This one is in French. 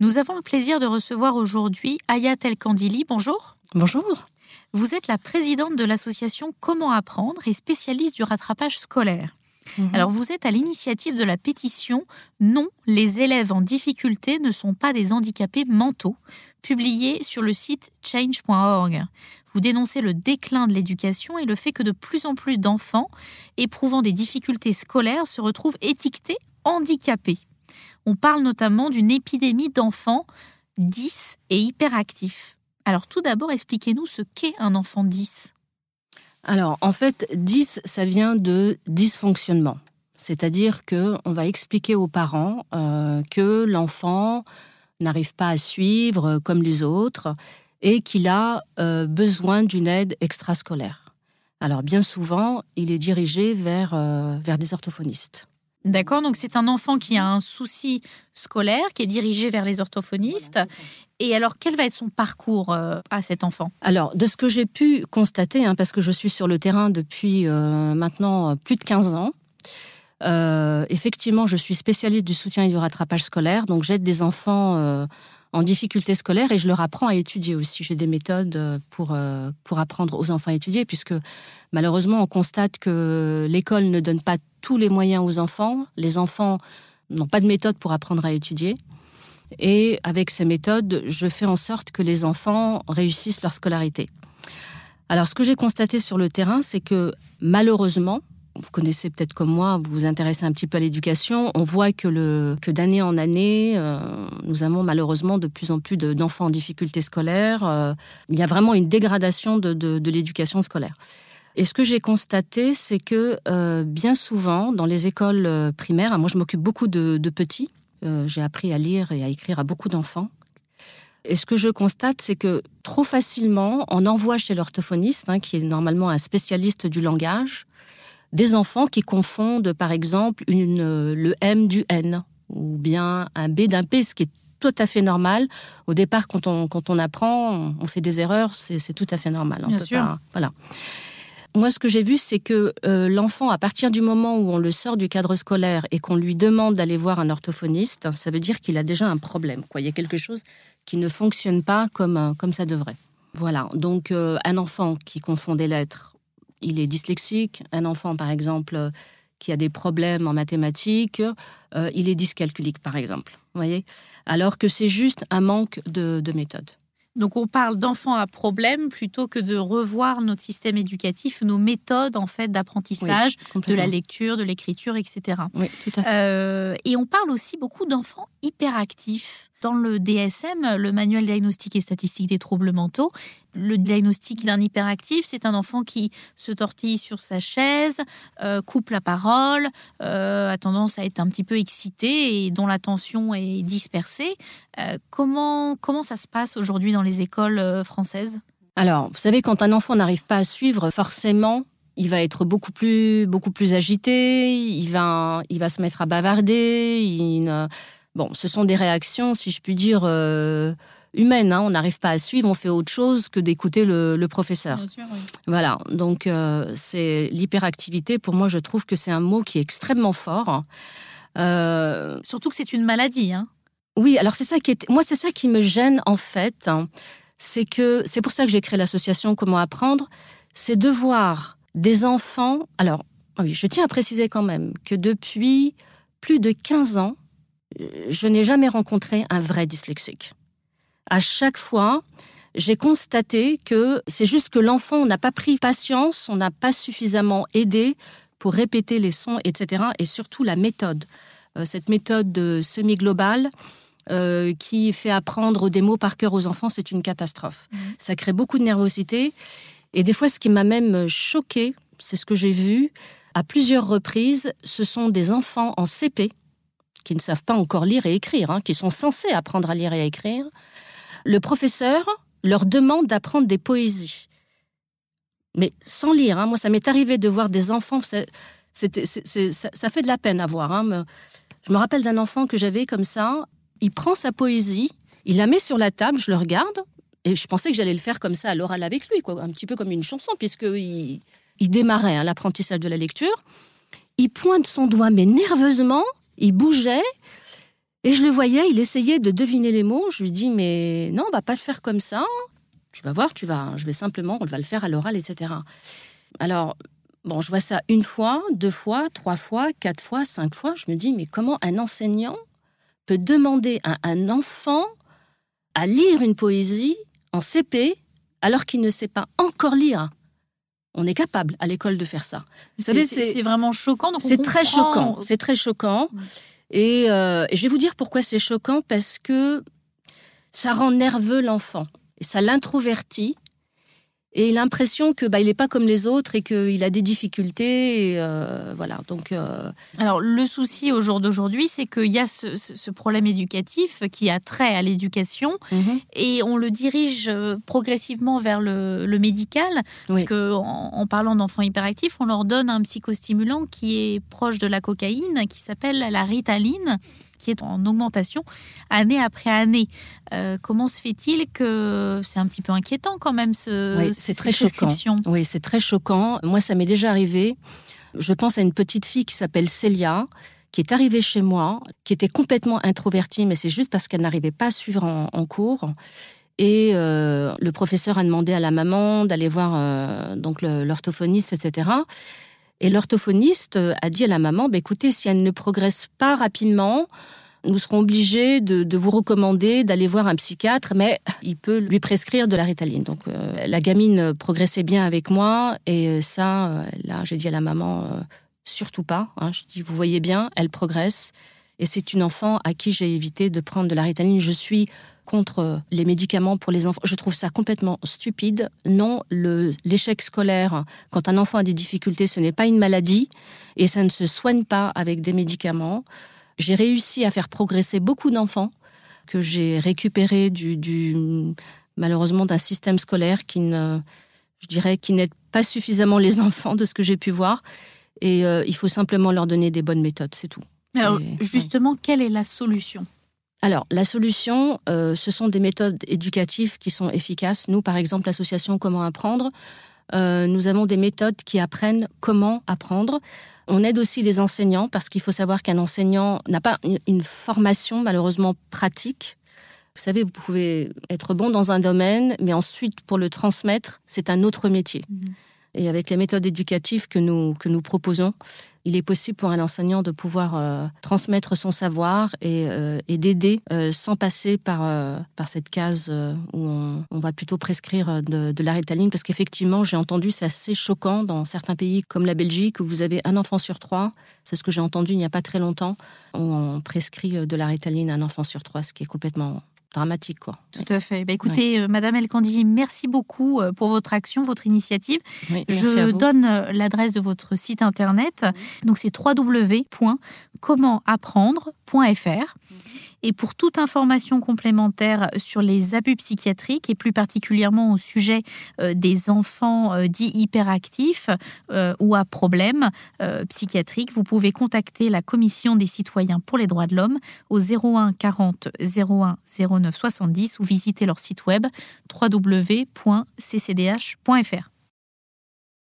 Nous avons le plaisir de recevoir aujourd'hui Ayat El Kandili. Bonjour. Bonjour. Vous êtes la présidente de l'association Comment apprendre et spécialiste du rattrapage scolaire. Mhm. Alors vous êtes à l'initiative de la pétition Non, les élèves en difficulté ne sont pas des handicapés mentaux, publiée sur le site change.org. Vous dénoncez le déclin de l'éducation et le fait que de plus en plus d'enfants éprouvant des difficultés scolaires se retrouvent étiquetés handicapés. On parle notamment d'une épidémie d'enfants 10 et hyperactifs. Alors tout d'abord, expliquez-nous ce qu'est un enfant 10. Alors en fait, 10, ça vient de dysfonctionnement. C'est-à-dire que on va expliquer aux parents euh, que l'enfant n'arrive pas à suivre comme les autres et qu'il a euh, besoin d'une aide extrascolaire. Alors bien souvent, il est dirigé vers, euh, vers des orthophonistes. D'accord, donc c'est un enfant qui a un souci scolaire, qui est dirigé vers les orthophonistes. et alors, quel va être son parcours euh, à cet enfant? Alors, de ce que j'ai pu constater, hein, parce que je suis sur le terrain depuis euh, maintenant plus de 15 ans, euh, effectivement, je suis spécialiste du soutien et du rattrapage scolaire, donc j'aide des enfants en difficulté scolaire et je leur apprends à étudier aussi. J'ai des méthodes euh, pour, euh, pour apprendre aux enfants à étudier, puisque malheureusement, on constate que l'école ne donne pas tous les moyens aux enfants. Les enfants n'ont pas de méthode pour apprendre à étudier. Et avec ces méthodes, je fais en sorte que les enfants réussissent leur scolarité. Alors, ce que j'ai constaté sur le terrain, c'est que malheureusement, vous connaissez peut-être comme moi, vous vous intéressez un petit peu à l'éducation, on voit que, que d'année en année, euh, nous avons malheureusement de plus en plus d'enfants en difficulté scolaire. Euh, il y a vraiment une dégradation de, de, l'éducation scolaire. Et ce que j'ai constaté, c'est que euh, bien souvent, dans les écoles primaires, moi je m'occupe beaucoup de, de petits, j'ai appris à lire et à écrire à beaucoup d'enfants. Et ce que je constate, c'est que trop facilement, on envoie chez l'orthophoniste, hein, qui est normalement un spécialiste du langage, des enfants qui confondent, par exemple, une, le M du N ou bien un B d'un P, ce qui est tout à fait normal. Au départ, quand on, quand on apprend, on fait des erreurs, c'est tout à fait normal. Bien sûr. voilà. Moi, ce que j'ai vu, c'est que euh, l'enfant, à partir du moment où on le sort du cadre scolaire et qu'on lui demande d'aller voir un orthophoniste, ça veut dire qu'il a déjà un problème. Quoi. Il y a quelque chose qui ne fonctionne pas comme, euh, comme ça devrait. Voilà. Donc, euh, un enfant qui confond des lettres il est dyslexique. Un enfant, par exemple, euh, qui a des problèmes en mathématiques, euh, il est dyscalculique, par exemple. voyez? Alors que c'est juste un manque de, méthode. Donc on parle d'enfants à problème plutôt que de revoir notre système éducatif, nos méthodes en fait d'apprentissage, de la lecture, de l'écriture, etc. Oui, tout à fait. Euh, et on parle aussi beaucoup d'enfants hyperactifs dans le DSM, le manuel diagnostique et statistique des troubles mentaux, le diagnostic d'un hyperactif, c'est un enfant qui se tortille sur sa chaise, euh, coupe la parole, euh, a tendance à être un petit peu excité et dont l'attention est dispersée. Euh, comment, comment ça se passe aujourd'hui dans les écoles françaises? Alors, vous savez, quand un enfant n'arrive pas à suivre, forcément, il va être beaucoup plus, beaucoup plus agité, il va, il va se mettre à bavarder, il Bon, ce sont des réactions, si je puis dire, euh, humaines. Hein. On n'arrive pas à suivre, on fait autre chose que d'écouter le, professeur. Bien sûr, oui. Voilà, donc euh, c'est l'hyperactivité. Pour moi, je trouve que c'est un mot qui est extrêmement fort. Euh, Surtout que c'est une maladie. Hein. Oui, alors c'est ça qui est. Moi, c'est ça qui me gêne en fait. C'est que c'est pour ça que j'ai créé l'association Comment apprendre. C'est de voir des enfants. Alors, oui, je tiens à préciser quand même que depuis plus de 15 ans, je n'ai jamais rencontré un vrai dyslexique. À chaque fois, j'ai constaté que c'est juste que l'enfant n'a pas pris patience, on n'a pas suffisamment aidé pour répéter les sons, etc. Et surtout la méthode. Euh, cette méthode semi-globale euh, qui fait apprendre des mots par cœur aux enfants, c'est une catastrophe. Mmh. Ça crée beaucoup de nervosité. Et des fois, ce qui m'a même choqué, c'est ce que j'ai vu à plusieurs reprises, ce sont des enfants en CP qui ne savent pas encore lire et écrire, hein, qui sont censés apprendre à lire et à écrire, le professeur leur demande d'apprendre des poésies. Mais sans lire, hein. moi ça m'est arrivé de voir des enfants, ça, fait de la peine à voir. Hein. Je me rappelle d'un enfant que j'avais comme ça, il prend sa poésie, il la met sur la table, je le regarde, et je pensais que j'allais le faire comme ça à l'oral avec lui, quoi, un petit peu comme une chanson, puisqu'il il démarrait l'apprentissage de la lecture. Il pointe son doigt, mais nerveusement, il bougeait. Et je le voyais, il essayait de deviner les mots. Je lui dis, mais non, on va pas le faire comme ça. Tu vas voir, tu vas, je vais simplement, on va le faire à l'oral, etc. Alors, bon, je vois ça une fois, deux fois, trois fois, quatre fois, cinq fois. Je me dis, mais comment un enseignant peut demander à un enfant à lire une poésie en CP alors qu'il ne sait pas encore lire? On est capable à l'école de faire ça. C'est vraiment choquant. C'est très choquant. C'est très choquant. Euh, et, je vais vous dire pourquoi c'est choquant parce que ça rend nerveux l'enfant et ça l'introvertit et l'impression que bah, il n'est pas comme les autres et qu'il a des difficultés. Euh, voilà. Donc. Euh, Alors le souci au jour d'aujourd'hui, c'est qu'il y a ce, problème éducatif qui a trait à l'éducation mhm. et on le dirige euh, progressivement vers le, médical parce que en, parlant d'enfants hyperactifs, on leur donne un psychostimulant qui est proche de la cocaïne, qui s'appelle la ritaline qui est en augmentation année après année. Euh, comment se fait-il que c'est un petit peu inquiétant quand même ce, oui, c'est très choquant. Oui, c'est très choquant. Moi, ça m'est déjà arrivé. Je pense à une petite fille qui s'appelle Célia, qui est arrivée chez moi, qui était complètement introvertie, mais c'est juste parce qu'elle n'arrivait pas à suivre en, cours. Et euh, le professeur a demandé à la maman d'aller voir euh, donc l'orthophoniste, etc. Et l'orthophoniste a dit à la maman, bah, écoutez, si elle ne progresse pas rapidement, nous serons obligés de, vous recommander d'aller voir un psychiatre, mais il peut lui prescrire de la ritaline. Donc euh, la gamine progressait bien avec moi, et euh, ça, euh, là, j'ai dit à la maman, surtout pas. Hein. je dis, vous voyez bien, elle progresse, et c'est une enfant à qui j'ai évité de prendre de la ritaline. Je suis contre les médicaments pour les enfants. Je trouve ça complètement stupide. Non, l'échec scolaire, quand un enfant a des difficultés, ce n'est pas une maladie et ça ne se soigne pas avec des médicaments. J'ai réussi à faire progresser beaucoup d'enfants que j'ai récupérés du, malheureusement d'un système scolaire qui ne, je dirais, qui n'aide pas suffisamment les enfants de ce que j'ai pu voir. Et euh, il faut simplement leur donner des bonnes méthodes, c'est tout. Alors, justement, quelle est la solution? Alors, la solution, euh, ce sont des méthodes éducatives qui sont efficaces. Nous, par exemple, l'association Comment apprendre, euh, nous avons des méthodes qui apprennent comment apprendre. On aide aussi les enseignants parce qu'il faut savoir qu'un enseignant n'a pas une formation malheureusement pratique. Vous savez, vous pouvez être bon dans un domaine, mais ensuite, pour le transmettre, c'est un autre métier. Mmh. Et avec les méthodes éducatives que nous, que nous proposons, il est possible pour un enseignant de pouvoir euh, transmettre son savoir et, euh, d'aider euh, sans passer par, par cette case où on, va plutôt prescrire de, de la rétaline. Parce qu'effectivement, j'ai entendu, c'est assez choquant dans certains pays comme la Belgique où vous avez un enfant sur trois. C'est ce que j'ai entendu il n'y a pas très longtemps. Où on prescrit de la rétaline à un enfant sur trois, ce qui est complètement dramatique. Quoi. Tout à fait. Bah, écoutez, euh, Madame Elkandi, merci beaucoup euh, pour votre action, votre initiative. Je donne euh, l'adresse de votre site internet. Donc c'est www.commentapprendre.fr. Et pour toute information complémentaire sur les abus psychiatriques et plus particulièrement au sujet euh, des enfants euh, dits hyperactifs euh, ou à problème psychiatrique, vous pouvez contacter la Commission des citoyens pour les droits de l'homme au 01 40 01 09 70 ou visiter leur site web www.ccdh.fr.